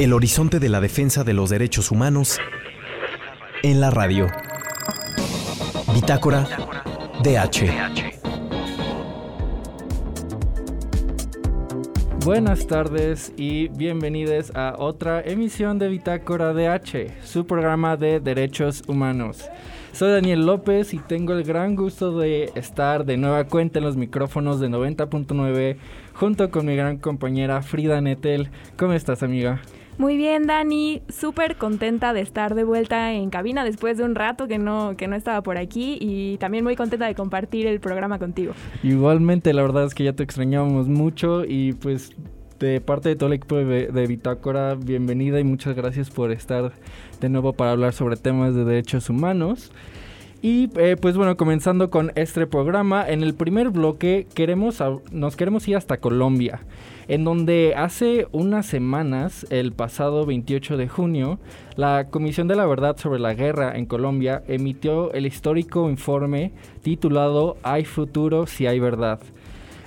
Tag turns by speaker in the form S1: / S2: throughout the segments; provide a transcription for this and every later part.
S1: El horizonte de la defensa de los derechos humanos en la radio. Bitácora DH.
S2: Buenas tardes y bienvenidos a otra emisión de Bitácora DH, su programa de derechos humanos. Soy Daniel López y tengo el gran gusto de estar de nueva cuenta en los micrófonos de 90.9 junto con mi gran compañera Frida Netel. ¿Cómo estás, amiga?
S3: Muy bien, Dani. Súper contenta de estar de vuelta en cabina después de un rato que no, que no estaba por aquí y también muy contenta de compartir el programa contigo.
S2: Igualmente, la verdad es que ya te extrañábamos mucho y pues de parte de todo el equipo de, de, Bitácora, bienvenida y muchas gracias por estar de nuevo para hablar sobre temas de derechos humanos. Y eh, pues bueno, comenzando con este programa, en el primer bloque queremos, nos queremos ir hasta Colombia, en donde hace unas semanas, el pasado 28 de junio, la Comisión de la Verdad sobre la Guerra en Colombia emitió el histórico informe titulado Hay futuro si hay verdad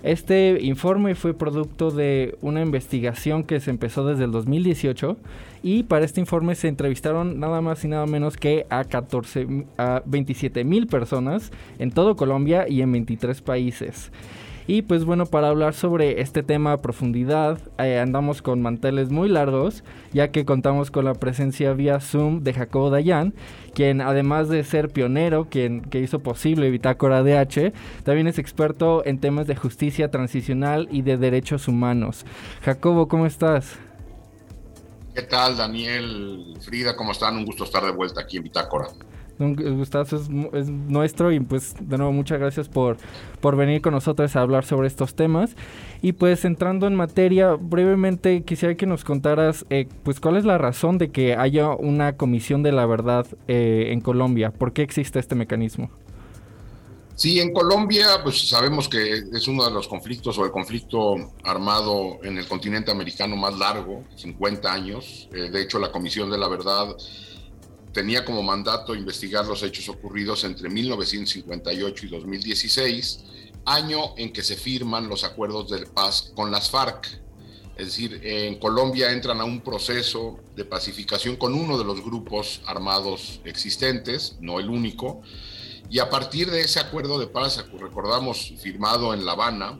S2: este informe fue producto de una investigación que se empezó desde el 2018 y para este informe se entrevistaron nada más y nada menos que a 14 a 27 mil personas en todo Colombia y en 23 países. Y pues bueno, para hablar sobre este tema a profundidad, eh, andamos con manteles muy largos, ya que contamos con la presencia vía Zoom de Jacobo Dayan, quien además de ser pionero, quien que hizo posible Bitácora DH, también es experto en temas de justicia transicional y de derechos humanos. Jacobo, ¿cómo estás?
S4: ¿Qué tal, Daniel, Frida? ¿Cómo están? Un gusto estar de vuelta aquí en Bitácora.
S2: Un gustazo es, es, nuestro y pues de nuevo muchas gracias por, por venir con nosotros a hablar sobre estos temas. Y pues entrando en materia, brevemente quisiera que nos contaras eh, pues cuál es la razón de que haya una comisión de la verdad eh, en Colombia, por qué existe este mecanismo.
S4: Sí, en Colombia, pues sabemos que es uno de los conflictos o el conflicto armado en el continente americano más largo, 50 años. Eh, de hecho, la Comisión de la Verdad tenía como mandato investigar los hechos ocurridos entre 1958 y 2016, año en que se firman los acuerdos de paz con las FARC. Es decir, en Colombia entran a un proceso de pacificación con uno de los grupos armados existentes, no el único, y a partir de ese acuerdo de paz, recordamos, firmado en La Habana,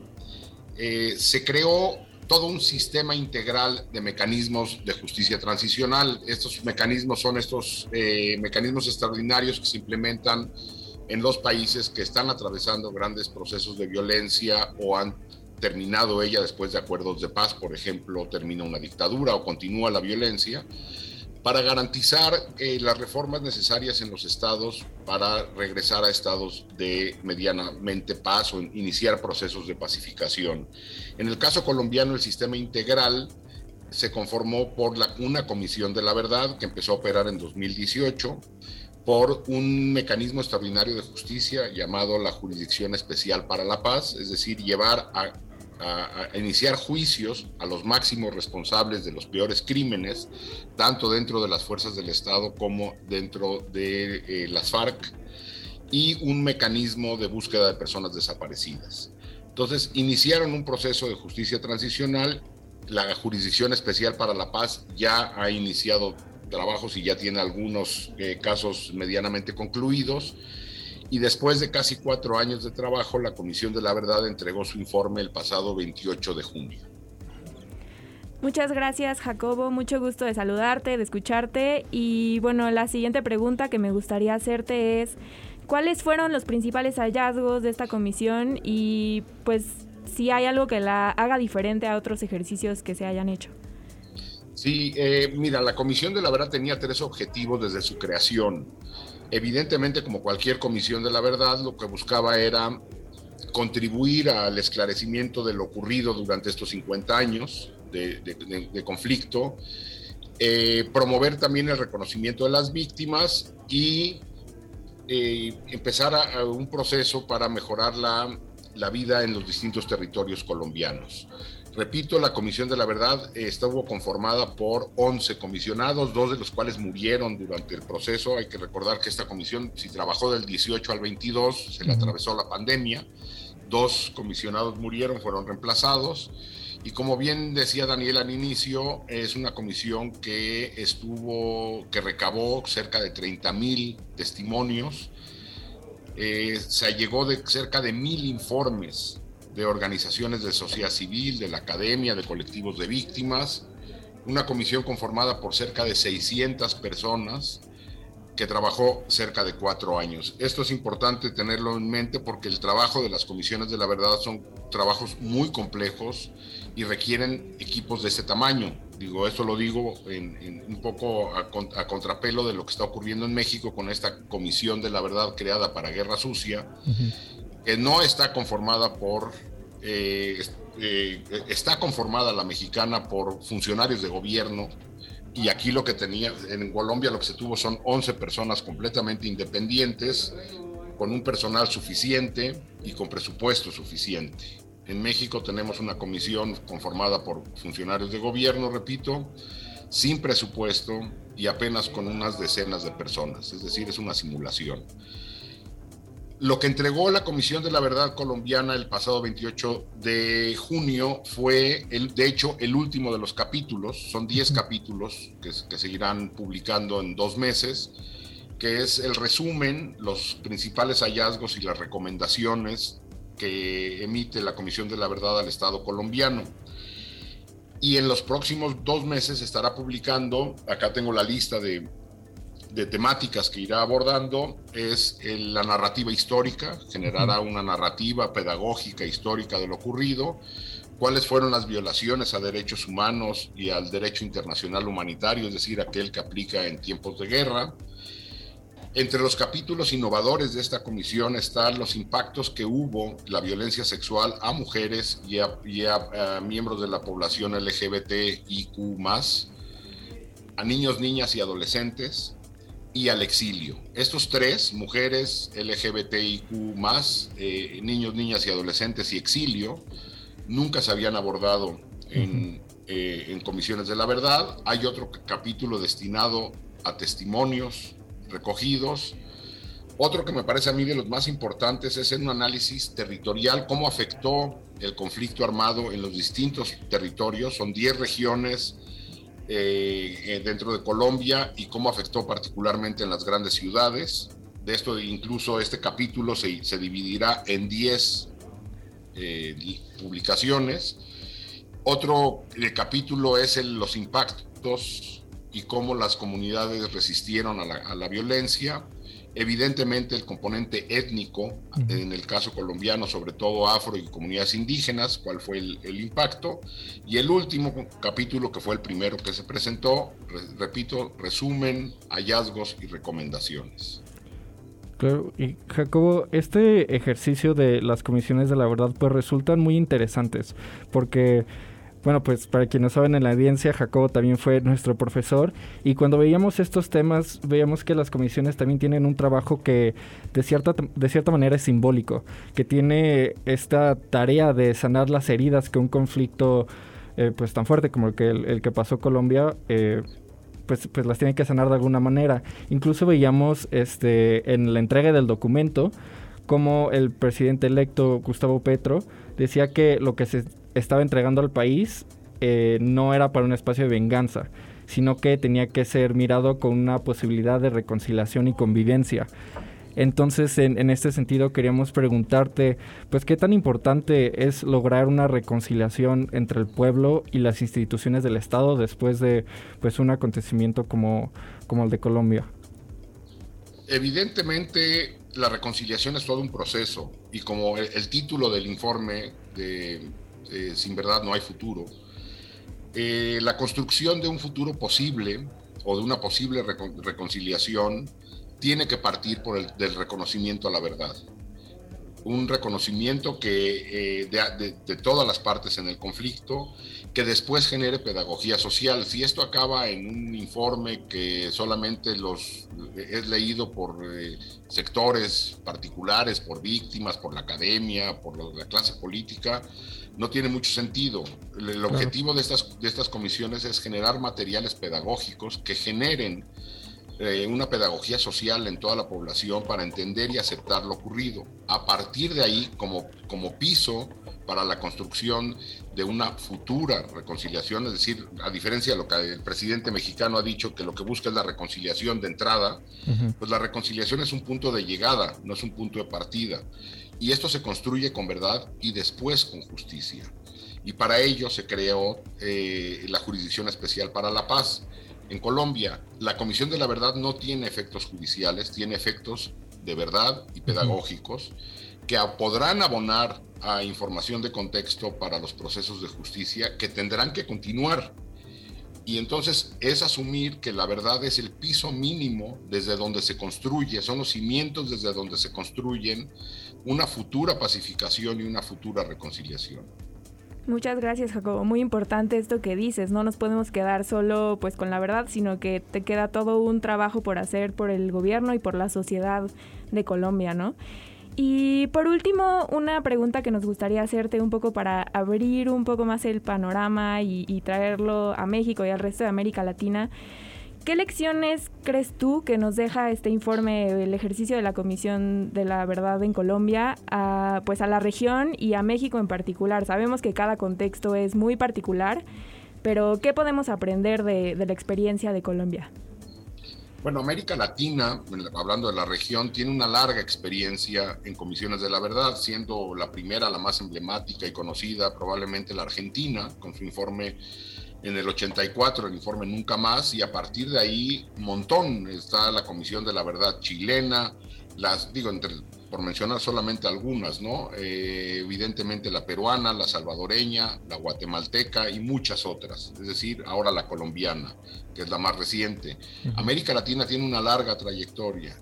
S4: eh, se creó todo un sistema integral de mecanismos de justicia transicional. Estos mecanismos son estos eh, mecanismos extraordinarios que se implementan en los países que están atravesando grandes procesos de violencia o han terminado ella después de acuerdos de paz, por ejemplo, termina una dictadura o continúa la violencia para garantizar eh, las reformas necesarias en los estados para regresar a estados de medianamente paz o iniciar procesos de pacificación. En el caso colombiano, el sistema integral se conformó por una comisión de la verdad que empezó a operar en 2018 por un mecanismo extraordinario de justicia llamado la Jurisdicción Especial para la Paz, es decir, llevar a a, iniciar juicios a los máximos responsables de los peores crímenes, tanto dentro de las fuerzas del Estado como dentro de eh, las FARC, y un mecanismo de búsqueda de personas desaparecidas. Entonces, iniciaron un proceso de justicia transicional. La Jurisdicción Especial para la Paz ya ha iniciado trabajos y ya tiene algunos eh, casos medianamente concluidos y después de casi cuatro años de trabajo, la Comisión de la Verdad entregó su informe el pasado 28 de junio.
S3: Muchas gracias Jacobo, mucho gusto de saludarte, de escucharte y bueno, la siguiente pregunta que me gustaría hacerte es, ¿cuáles fueron los principales hallazgos de esta comisión y pues si hay algo que la haga diferente a otros ejercicios que se hayan hecho?
S4: Sí, eh, mira, la Comisión de la Verdad tenía tres objetivos desde su creación. Evidentemente, como cualquier comisión de la verdad, lo que buscaba era contribuir al esclarecimiento de lo ocurrido durante estos 50 años de, conflicto, eh, promover también el reconocimiento de las víctimas y eh, empezar a, un proceso para mejorar la, la vida en los distintos territorios colombianos. Repito, la Comisión de la Verdad estuvo conformada por 11 comisionados, dos de los cuales murieron durante el proceso. Hay que recordar que esta comisión, si trabajó del 18 al 22, se le atravesó la pandemia. Dos comisionados murieron, fueron reemplazados. Y como bien decía Daniel al inicio, es una comisión que estuvo, que recabó cerca de 30 mil testimonios, eh, se llegó de cerca de mil informes de organizaciones de sociedad civil, de la academia, de colectivos de víctimas, una comisión conformada por cerca de 600 personas que trabajó cerca de cuatro años. Esto es importante tenerlo en mente porque el trabajo de las comisiones de la verdad son trabajos muy complejos y requieren equipos de ese tamaño. Digo, esto lo digo en, un poco a, contrapelo de lo que está ocurriendo en México con esta comisión de la verdad creada para Guerra Sucia, que no está conformada por... Eh, eh, está conformada la mexicana por funcionarios de gobierno y aquí lo que tenía, en Colombia lo que se tuvo son 11 personas completamente independientes, con un personal suficiente y con presupuesto suficiente. En México tenemos una comisión conformada por funcionarios de gobierno, repito, sin presupuesto y apenas con unas decenas de personas, es decir, es una simulación. Lo que entregó la Comisión de la Verdad colombiana el pasado 28 de junio fue, el, de hecho, el último de los capítulos. Son 10 capítulos que, que seguirán publicando en dos meses, que es el resumen, los principales hallazgos y las recomendaciones que emite la Comisión de la Verdad al Estado colombiano. Y en los próximos dos meses estará publicando, acá tengo la lista de de temáticas que irá abordando es la narrativa histórica, generará una narrativa pedagógica histórica de lo ocurrido, cuáles fueron las violaciones a derechos humanos y al derecho internacional humanitario, es decir, aquel que aplica en tiempos de guerra. Entre los capítulos innovadores de esta comisión están los impactos que hubo la violencia sexual a mujeres y a, miembros de la población LGBTIQ, a niños, niñas y adolescentes, y al exilio. Estos tres, mujeres, LGBTIQ, eh, niños, niñas y adolescentes y exilio, nunca se habían abordado en, eh, en, comisiones de la verdad. Hay otro capítulo destinado a testimonios recogidos. Otro que me parece a mí de los más importantes es en un análisis territorial, cómo afectó el conflicto armado en los distintos territorios. Son 10 regiones eh, dentro de Colombia y cómo afectó particularmente en las grandes ciudades. De esto incluso este capítulo se, dividirá en 10 eh, publicaciones. Otro eh, capítulo es los impactos y cómo las comunidades resistieron a la violencia. Evidentemente el componente étnico, en el caso colombiano, sobre todo afro y comunidades indígenas, cuál fue el, impacto. Y el último capítulo, que fue el primero que se presentó, repito, resumen, hallazgos y recomendaciones.
S2: Claro, y Jacobo, este ejercicio de las comisiones de la verdad pues resultan muy interesantes porque bueno, pues para quienes saben en la audiencia, Jacobo también fue nuestro profesor y cuando veíamos estos temas, veíamos que las comisiones también tienen un trabajo que de cierta, de cierta manera es simbólico, que tiene esta tarea de sanar las heridas que un conflicto eh, pues tan fuerte como el que, el, que pasó Colombia eh, pues, pues las tiene que sanar de alguna manera. Incluso veíamos este, en la entrega del documento como el presidente electo Gustavo Petro decía que lo que se estaba entregando al país eh, no era para un espacio de venganza, sino que tenía que ser mirado con una posibilidad de reconciliación y convivencia. Entonces, en, este sentido, queríamos preguntarte, pues, ¿qué tan importante es lograr una reconciliación entre el pueblo y las instituciones del Estado después de, pues, un acontecimiento como, como el de Colombia?
S4: Evidentemente, la reconciliación es todo un proceso y como el título del informe de eh, sin verdad no hay futuro. Eh, la construcción de un futuro posible o de una posible reconciliación tiene que partir por el, del reconocimiento a la verdad. Un reconocimiento que, eh, de, todas las partes en el conflicto, que después genere pedagogía social. Si esto acaba en un informe que solamente los, es leído por sectores particulares, por víctimas, por la academia, por la clase política, no tiene mucho sentido. El, objetivo de estas, de estas comisiones es generar materiales pedagógicos que generen eh, una pedagogía social en toda la población para entender y aceptar lo ocurrido. A partir de ahí, como, como piso para la construcción de una futura reconciliación, es decir, a diferencia de lo que el presidente mexicano ha dicho, que lo que busca es la reconciliación de entrada, pues la reconciliación es un punto de llegada, no es un punto de partida. Y esto se construye con verdad y después con justicia. Y para ello se creó eh, la Jurisdicción Especial para la Paz. En Colombia, la Comisión de la Verdad no tiene efectos judiciales, tiene efectos de verdad y pedagógicos que podrán abonar a información de contexto para los procesos de justicia que tendrán que continuar. Y entonces es asumir que la verdad es el piso mínimo desde donde se construye, son los cimientos desde donde se construyen una futura pacificación y una futura reconciliación.
S3: Muchas gracias, Jacobo. Muy importante esto que dices. No nos podemos quedar solo pues con la verdad, sino que te queda todo un trabajo por hacer por el gobierno y por la sociedad de Colombia, ¿no? Y por último, una pregunta que nos gustaría hacerte un poco para abrir un poco más el panorama y, y traerlo a México y al resto de América Latina. ¿Qué lecciones crees tú que nos deja este informe, el ejercicio de la Comisión de la Verdad en Colombia, a, pues a la región y a México en particular? Sabemos que cada contexto es muy particular, pero ¿qué podemos aprender de, de la experiencia de Colombia?
S4: Bueno, América Latina, hablando de la región, tiene una larga experiencia en comisiones de la verdad, siendo la primera, la más emblemática y conocida, probablemente la Argentina, con su informe en el 84 el informe Nunca Más y a partir de ahí un montón. Está la Comisión de la Verdad chilena, las, digo, entre, por mencionar solamente algunas, ¿no? Eh, evidentemente la peruana, la salvadoreña, la guatemalteca y muchas otras. Es decir, ahora la colombiana, que es la más reciente. América Latina tiene una larga trayectoria.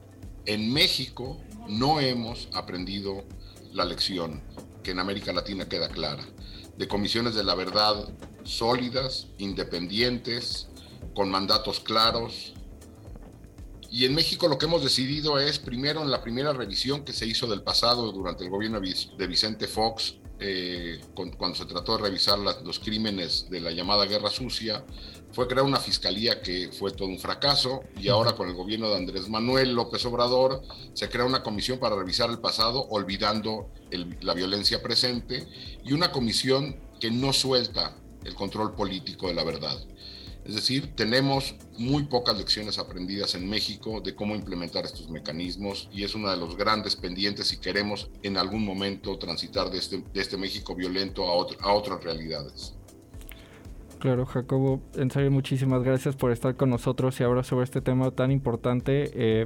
S4: En México no hemos aprendido la lección, que en América Latina queda clara de comisiones de la verdad sólidas, independientes, con mandatos claros. Y en México lo que hemos decidido es, primero, en la primera revisión que se hizo del pasado durante el gobierno de Vicente Fox, eh, cuando se trató de revisar los crímenes de la llamada Guerra Sucia, fue crear una fiscalía que fue todo un fracaso y ahora con el gobierno de Andrés Manuel López Obrador se crea una comisión para revisar el pasado olvidando la violencia presente y una comisión que no suelta el control político de la verdad. Es decir, tenemos muy pocas lecciones aprendidas en México de cómo implementar estos mecanismos y es uno de los grandes pendientes si queremos en algún momento transitar de este, este México violento a, a otras realidades.
S2: Claro, Jacobo, en serio muchísimas gracias por estar con nosotros y ahora sobre este tema tan importante eh,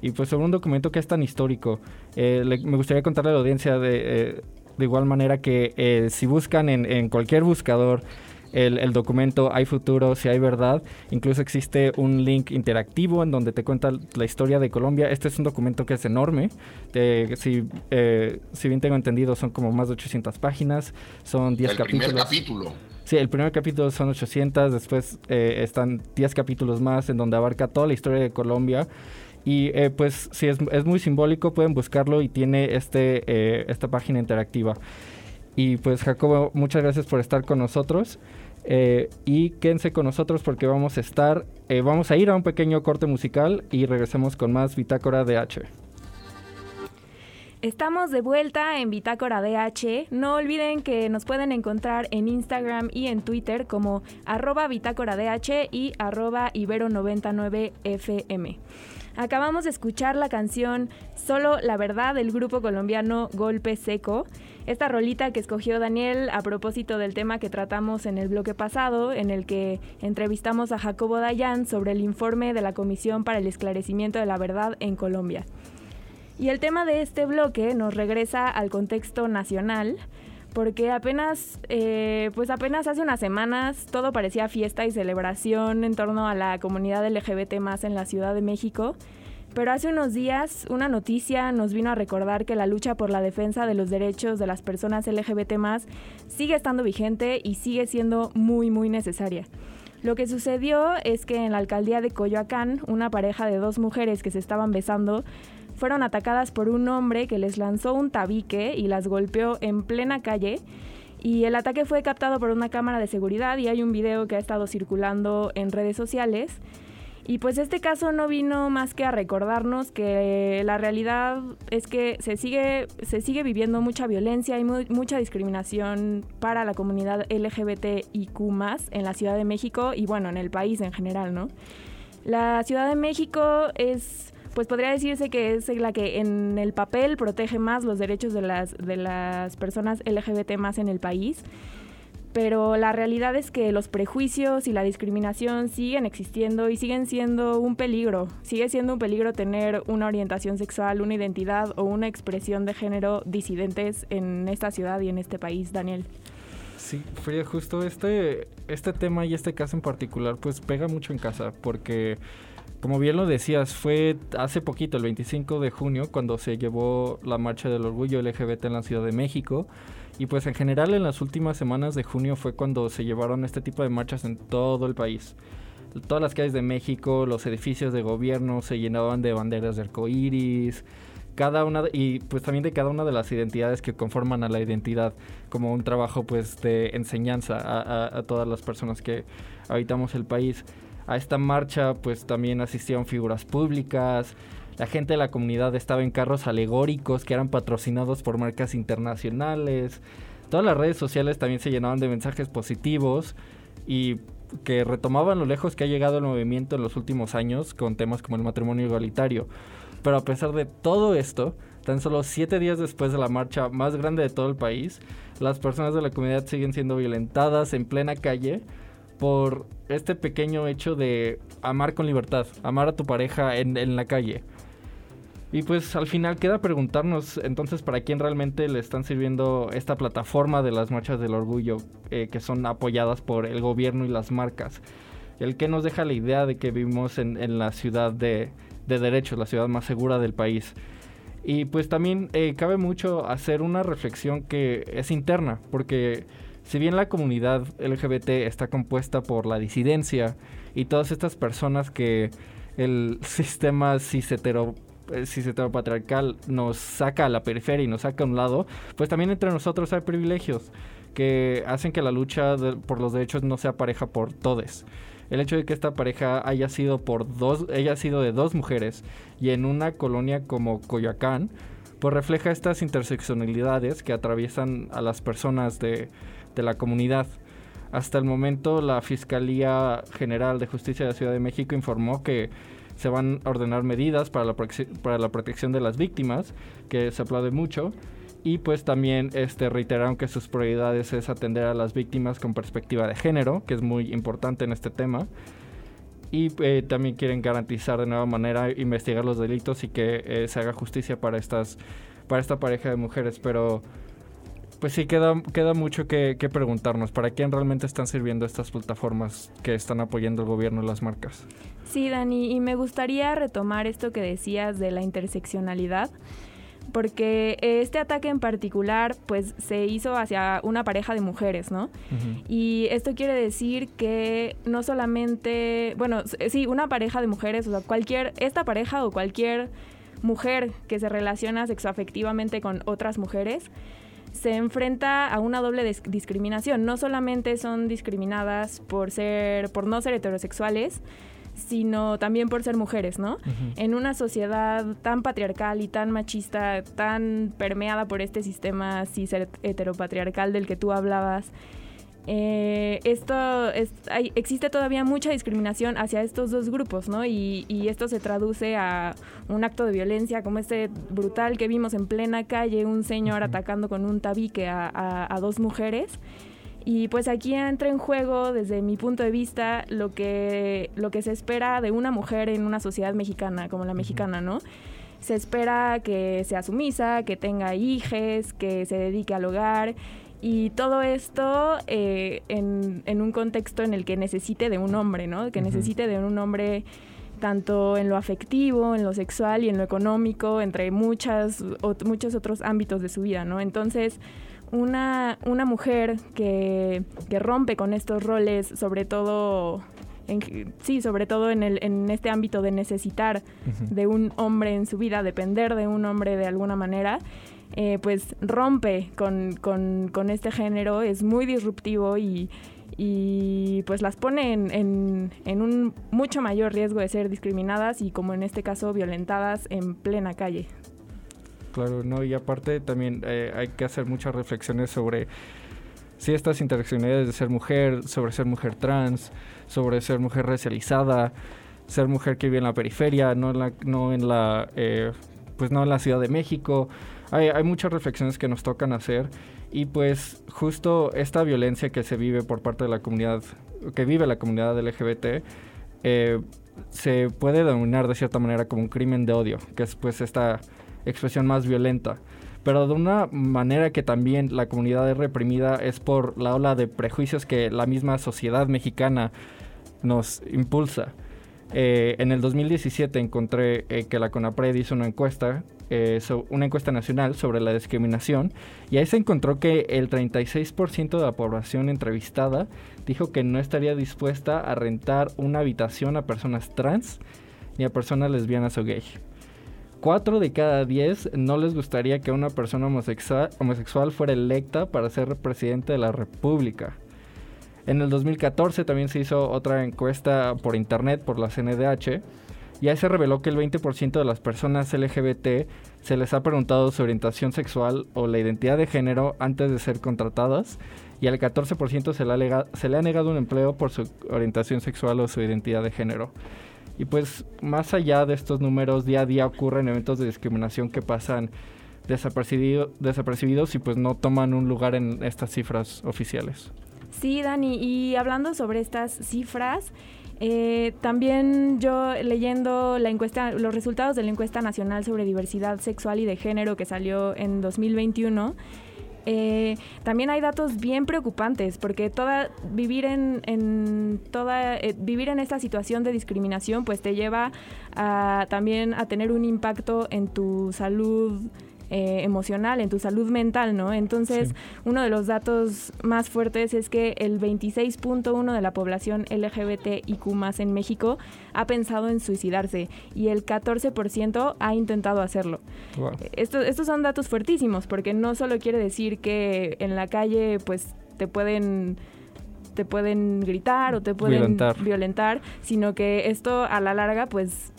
S2: y pues sobre un documento que es tan histórico. Eh, me gustaría contarle a la audiencia de, eh, de igual manera que si buscan en, en cualquier buscador el, el, documento Hay futuro, si hay verdad. Incluso existe un link interactivo en donde te cuenta la historia de Colombia. Este es un documento que es enorme. si, si bien tengo entendido, son como más de 800 páginas. Son 10 capítulos.
S4: Primer capítulo.
S2: Sí, el primer capítulo son 800, después eh, están 10 capítulos más en donde abarca toda la historia de Colombia. Y eh, pues sí, es, es, muy simbólico, pueden buscarlo y tiene este, eh, esta página interactiva. Y pues Jacobo, muchas gracias por estar con nosotros. y quédense con nosotros porque vamos a estar, vamos a ir a un pequeño corte musical y regresemos con más Bitácora de H.
S3: Estamos de vuelta en Bitácora DH. No olviden que nos pueden encontrar en Instagram y en Twitter como arroba Bitácora DH y arroba Ibero99FM. Acabamos de escuchar la canción Solo la Verdad del grupo colombiano Golpe Seco. Esta rolita que escogió Daniel a propósito del tema que tratamos en el bloque pasado, en el que entrevistamos a Jacobo Dayan sobre el informe de la Comisión para el Esclarecimiento de la Verdad en Colombia. Y el tema de este bloque nos regresa al contexto nacional, porque apenas, eh, pues apenas hace unas semanas todo parecía fiesta y celebración en torno a la comunidad LGBT más en la Ciudad de México. Pero hace unos días una noticia nos vino a recordar que la lucha por la defensa de los derechos de las personas LGBT más sigue estando vigente y sigue siendo muy muy necesaria. Lo que sucedió es que en la alcaldía de Coyoacán, una pareja de dos mujeres que se estaban besando fueron atacadas por un hombre que les lanzó un tabique y las golpeó en plena calle. Y el ataque fue captado por una cámara de seguridad y hay un video que ha estado circulando en redes sociales. Y pues este caso no vino más que a recordarnos que la realidad es que se sigue, se sigue viviendo mucha violencia y mucha discriminación para la comunidad LGBTIQ en la Ciudad de México y bueno, en el país en general, ¿no? La Ciudad de México es, pues podría decirse que es la que en el papel protege más los derechos de las, de las personas LGBT más en el país pero la realidad es que los prejuicios y la discriminación siguen existiendo y siguen siendo un peligro. Sigue siendo un peligro tener una orientación sexual, una identidad o una expresión de género disidentes en esta ciudad y en este país, Daniel.
S2: Sí, Frida, justo este, este tema y este caso en particular pues pega mucho en casa porque como bien lo decías, fue hace poquito, el 25 de junio, cuando se llevó la Marcha del Orgullo LGBT en la Ciudad de México. Y pues en general en las últimas semanas de junio fue cuando se llevaron este tipo de marchas en todo el país. Todas las calles de México, los edificios de gobierno se llenaban de banderas de arcoíris, cada una y pues también de cada una de las identidades que conforman a la identidad como un trabajo pues de enseñanza a, a todas las personas que habitamos el país. A esta marcha pues también asistieron figuras públicas, la gente de la comunidad estaba en carros alegóricos que eran patrocinados por marcas internacionales. Todas las redes sociales también se llenaban de mensajes positivos y que retomaban lo lejos que ha llegado el movimiento en los últimos años con temas como el matrimonio igualitario. Pero a pesar de todo esto, tan solo siete días después de la marcha más grande de todo el país, las personas de la comunidad siguen siendo violentadas en plena calle por este pequeño hecho de amar con libertad, amar a tu pareja en, en la calle. Y pues al final queda preguntarnos entonces para quién realmente le están sirviendo esta plataforma de las marchas del orgullo eh, que son apoyadas por el gobierno y las marcas. El que nos deja la idea de que vivimos en, la ciudad de, de, derechos, la ciudad más segura del país. Y pues también eh, cabe mucho hacer una reflexión que es interna, porque si bien la comunidad LGBT está compuesta por la disidencia y todas estas personas que el sistema cis eh, si patriarcal nos saca a la periferia y nos saca a un lado, pues también entre nosotros hay privilegios que hacen que la lucha por los derechos no sea pareja por todos. El hecho de que esta pareja haya sido por dos, ella ha sido de dos mujeres y en una colonia como Coyoacán, pues refleja estas interseccionalidades que atraviesan a las personas de, de la comunidad. Hasta el momento, la Fiscalía General de Justicia de la Ciudad de México informó que se van a ordenar medidas para la, para la protección de las víctimas, que se aplaude mucho. Y pues también este, reiteraron que sus prioridades es atender a las víctimas con perspectiva de género, que es muy importante en este tema. Y eh, también quieren garantizar de nueva manera investigar los delitos y que eh, se haga justicia para, estas, para esta pareja de mujeres. Pero pues sí, queda, queda mucho que, que, preguntarnos. ¿Para quién realmente están sirviendo estas plataformas que están apoyando el gobierno y las marcas?
S3: Sí, Dani, y me gustaría retomar esto que decías de la interseccionalidad, porque este ataque en particular pues se hizo hacia una pareja de mujeres, ¿no? Y esto quiere decir que no solamente, bueno, sí, una pareja de mujeres, o sea, cualquier, esta pareja o cualquier mujer que se relaciona sexoafectivamente con otras mujeres, se enfrenta a una doble discriminación. No solamente son discriminadas por ser, por no ser heterosexuales, sino también por ser mujeres, ¿no? En una sociedad tan patriarcal y tan machista, tan permeada por este sistema cis heteropatriarcal del que tú hablabas, eh, esto existe todavía mucha discriminación hacia estos dos grupos, ¿no? Y, esto se traduce a un acto de violencia como este brutal que vimos en plena calle, un señor atacando con un tabique a dos mujeres. Y pues aquí entra en juego, desde mi punto de vista, lo que, lo que se espera de una mujer en una sociedad mexicana, como la mexicana, ¿no? Se espera que sea sumisa, que tenga hijes, que se dedique al hogar y todo esto eh, en, en, un contexto en el que necesite de un hombre, ¿no? Que necesite de un hombre tanto en lo afectivo, en lo sexual y en lo económico, entre muchas, muchos otros ámbitos de su vida, ¿no? Entonces, una, una mujer que, rompe con estos roles, sobre todo en, sí, sobre todo en, el, en este ámbito de necesitar de un hombre en su vida, depender de un hombre de alguna manera, eh, pues rompe con, este género, es muy disruptivo y, y pues las pone en, en, un mucho mayor riesgo de ser discriminadas y como en este caso violentadas en plena calle.
S2: Claro, no, y aparte también eh, hay que hacer muchas reflexiones sobre si estas interacciones de ser mujer, sobre ser mujer trans, sobre ser mujer racializada, ser mujer que vive en la periferia, no en la, no en la, eh, pues no en la Ciudad de México. Hay, hay muchas reflexiones que nos tocan hacer y pues justo esta violencia que se vive por parte de la comunidad, que vive la comunidad LGBT, eh, se puede denominar de cierta manera como un crimen de odio, que es pues esta expresión más violenta. Pero de una manera que también la comunidad es reprimida es por la ola de prejuicios que la misma sociedad mexicana nos impulsa. Eh, en el 2017 encontré eh, que la CONAPRED hizo una encuesta, eh, una encuesta nacional sobre la discriminación, y ahí se encontró que el 36% de la población entrevistada dijo que no estaría dispuesta a rentar una habitación a personas trans ni a personas lesbianas o gay. Cuatro de cada diez no les gustaría que una persona homosexual, homosexual fuera electa para ser presidente de la República. En el 2014 también se hizo otra encuesta por internet por la CNDH y ahí se reveló que el 20% de las personas LGBT se les ha preguntado su orientación sexual o la identidad de género antes de ser contratadas y al 14% se le, se le ha negado un empleo por su orientación sexual o su identidad de género. Y pues más allá de estos números, día a día ocurren eventos de discriminación que pasan desapercibidos y pues no toman un lugar en estas cifras oficiales.
S3: Sí, Dani, y hablando sobre estas cifras, eh, también yo leyendo la encuesta, los resultados de la encuesta nacional sobre diversidad sexual y de género que salió en 2021, eh, también hay datos bien preocupantes porque toda vivir en, toda eh, vivir en esta situación de discriminación pues te lleva a, también a tener un impacto en tu salud eh, emocional, en tu salud mental, ¿no? Entonces, uno de los datos más fuertes es que el 26.1 de la población LGBTIQ más en México ha pensado en suicidarse y el 14% ha intentado hacerlo. Estos, estos son datos fuertísimos porque no solo quiere decir que en la calle pues te pueden te pueden gritar o te pueden violentar, sino que esto a la larga pues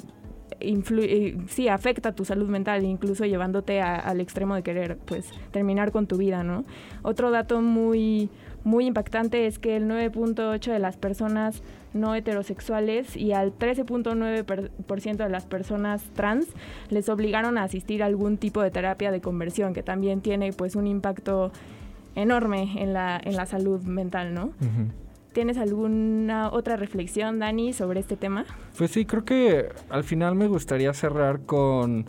S3: influye, sí, afecta tu salud mental, incluso llevándote al extremo de querer, pues, terminar con tu vida, ¿no? Otro dato muy, muy impactante es que el 9.8 de las personas no heterosexuales y al 13.9% de las personas trans les obligaron a asistir a algún tipo de terapia de conversión, que también tiene, pues, un impacto enorme en la, en la salud mental, ¿no? ¿Tienes alguna otra reflexión, Dani, sobre este tema?
S2: Pues sí, creo que al final me gustaría cerrar con...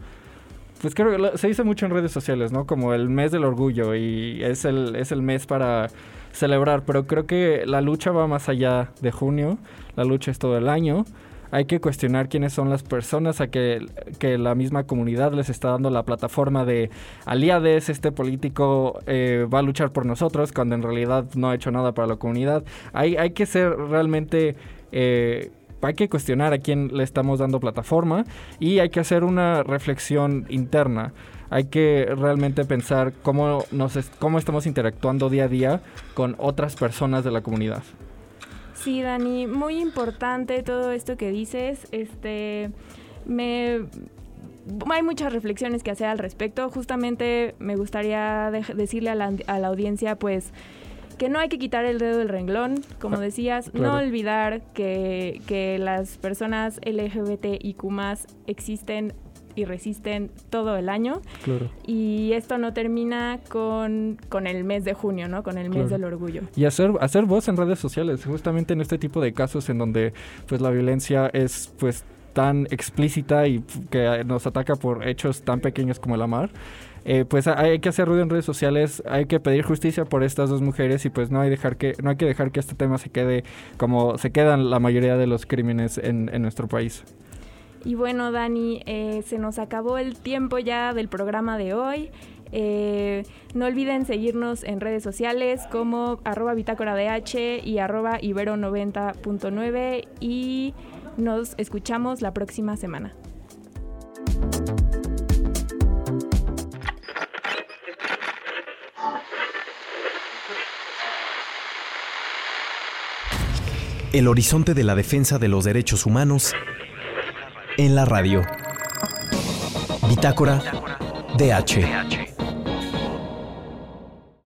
S2: Pues creo que se dice mucho en redes sociales, ¿no? Como el mes del orgullo y es el, es el mes para celebrar, pero creo que la lucha va más allá de junio, la lucha es todo el año hay que cuestionar quiénes son las personas a que, la misma comunidad les está dando la plataforma de aliades, este político eh, va a luchar por nosotros cuando en realidad no ha hecho nada para la comunidad. Hay, hay que ser realmente... Eh, hay que cuestionar a quién le estamos dando plataforma y hay que hacer una reflexión interna. Hay que realmente pensar cómo, nos cómo estamos interactuando día a día con otras personas de la comunidad.
S3: Sí, Dani, muy importante todo esto que dices. Este, me hay muchas reflexiones que hacer al respecto. Justamente me gustaría decirle a la, a la, audiencia, pues, que no hay que quitar el dedo del renglón, como ah, decías, no olvidar que, que las personas LGBTIQ existen y resisten todo el año. Y esto no termina con, con el mes de junio, ¿no? Con el mes del orgullo.
S2: Y hacer, hacer voz en redes sociales, justamente en este tipo de casos en donde pues la violencia es pues tan explícita y que nos ataca por hechos tan pequeños como el amar. Eh, pues hay que hacer ruido en redes sociales, hay que pedir justicia por estas dos mujeres y pues no hay dejar que no hay que dejar que este tema se quede como se quedan la mayoría de los crímenes en, en nuestro país.
S3: Y bueno, Dani, eh, se nos acabó el tiempo ya del programa de hoy. Eh, no olviden seguirnos en redes sociales como arroba bitácora DH y arroba ibero 90.9 y nos escuchamos la próxima semana.
S1: El horizonte de la defensa de los derechos humanos en la radio. Bitácora DH.